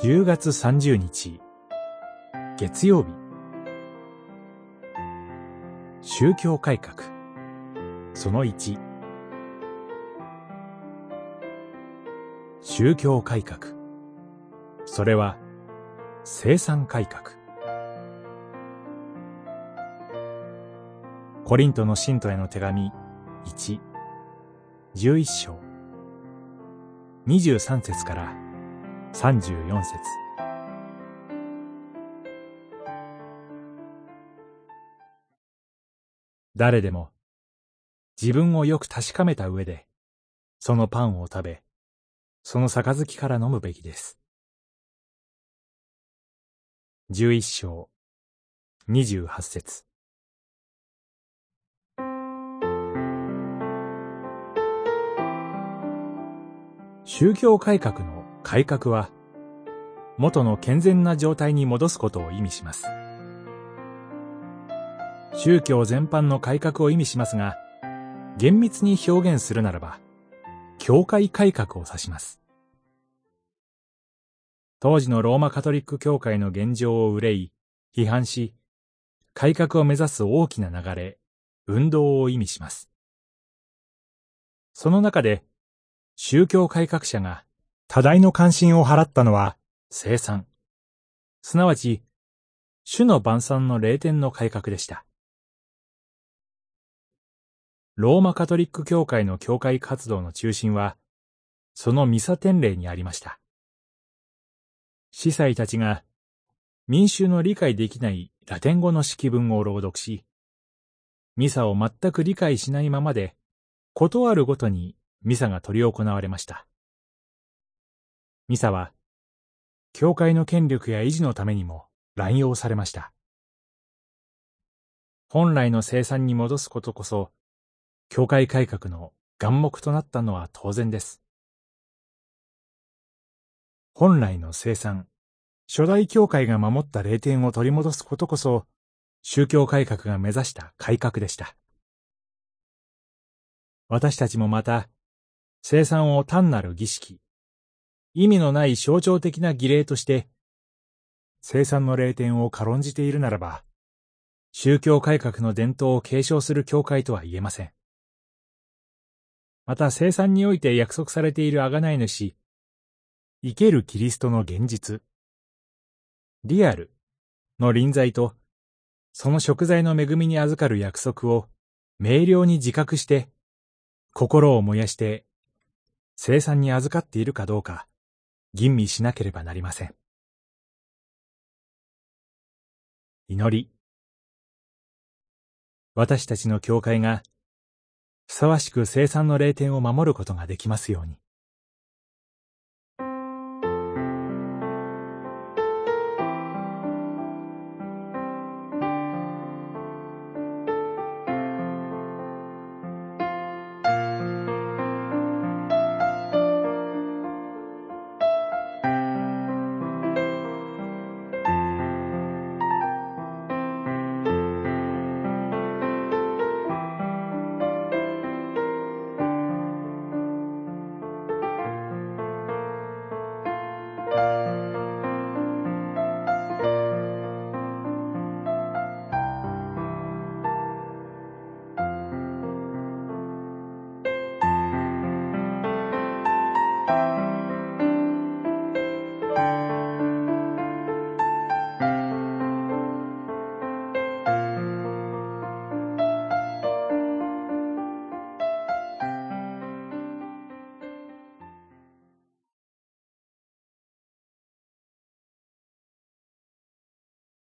10月30日。月曜日。宗教改革。その1宗教改革。それは生産改革。コリントの信徒への手紙1、11章。23節から34節誰でも自分をよく確かめた上でそのパンを食べその杯から飲むべきです。11章28節宗教改革の改革は、元の健全な状態に戻すことを意味します。宗教全般の改革を意味しますが、厳密に表現するならば、教会改革を指します。当時のローマカトリック教会の現状を憂い、批判し、改革を目指す大きな流れ、運動を意味します。その中で、宗教改革者が多大の関心を払ったのは生産。すなわち、主の晩餐の霊典の改革でした。ローマカトリック教会の教会活動の中心は、そのミサ典礼にありました。司祭たちが民衆の理解できないラテン語の式文を朗読し、ミサを全く理解しないままで、ことあるごとにミサが執り行われました。ミサは、教会の権力や維持のためにも乱用されました。本来の生産に戻すことこそ、教会改革の眼目となったのは当然です。本来の生産、初代教会が守った霊典を取り戻すことこそ、宗教改革が目指した改革でした。私たちもまた、生産を単なる儀式、意味のない象徴的な儀礼として、生産の霊典を軽んじているならば、宗教改革の伝統を継承する教会とは言えません。また生産において約束されている贖い主、生けるキリストの現実、リアルの臨在と、その食材の恵みに預かる約束を明瞭に自覚して、心を燃やして生産に預かっているかどうか、吟味しなければなりません。祈り。私たちの教会が、ふさわしく生産の霊典を守ることができますように。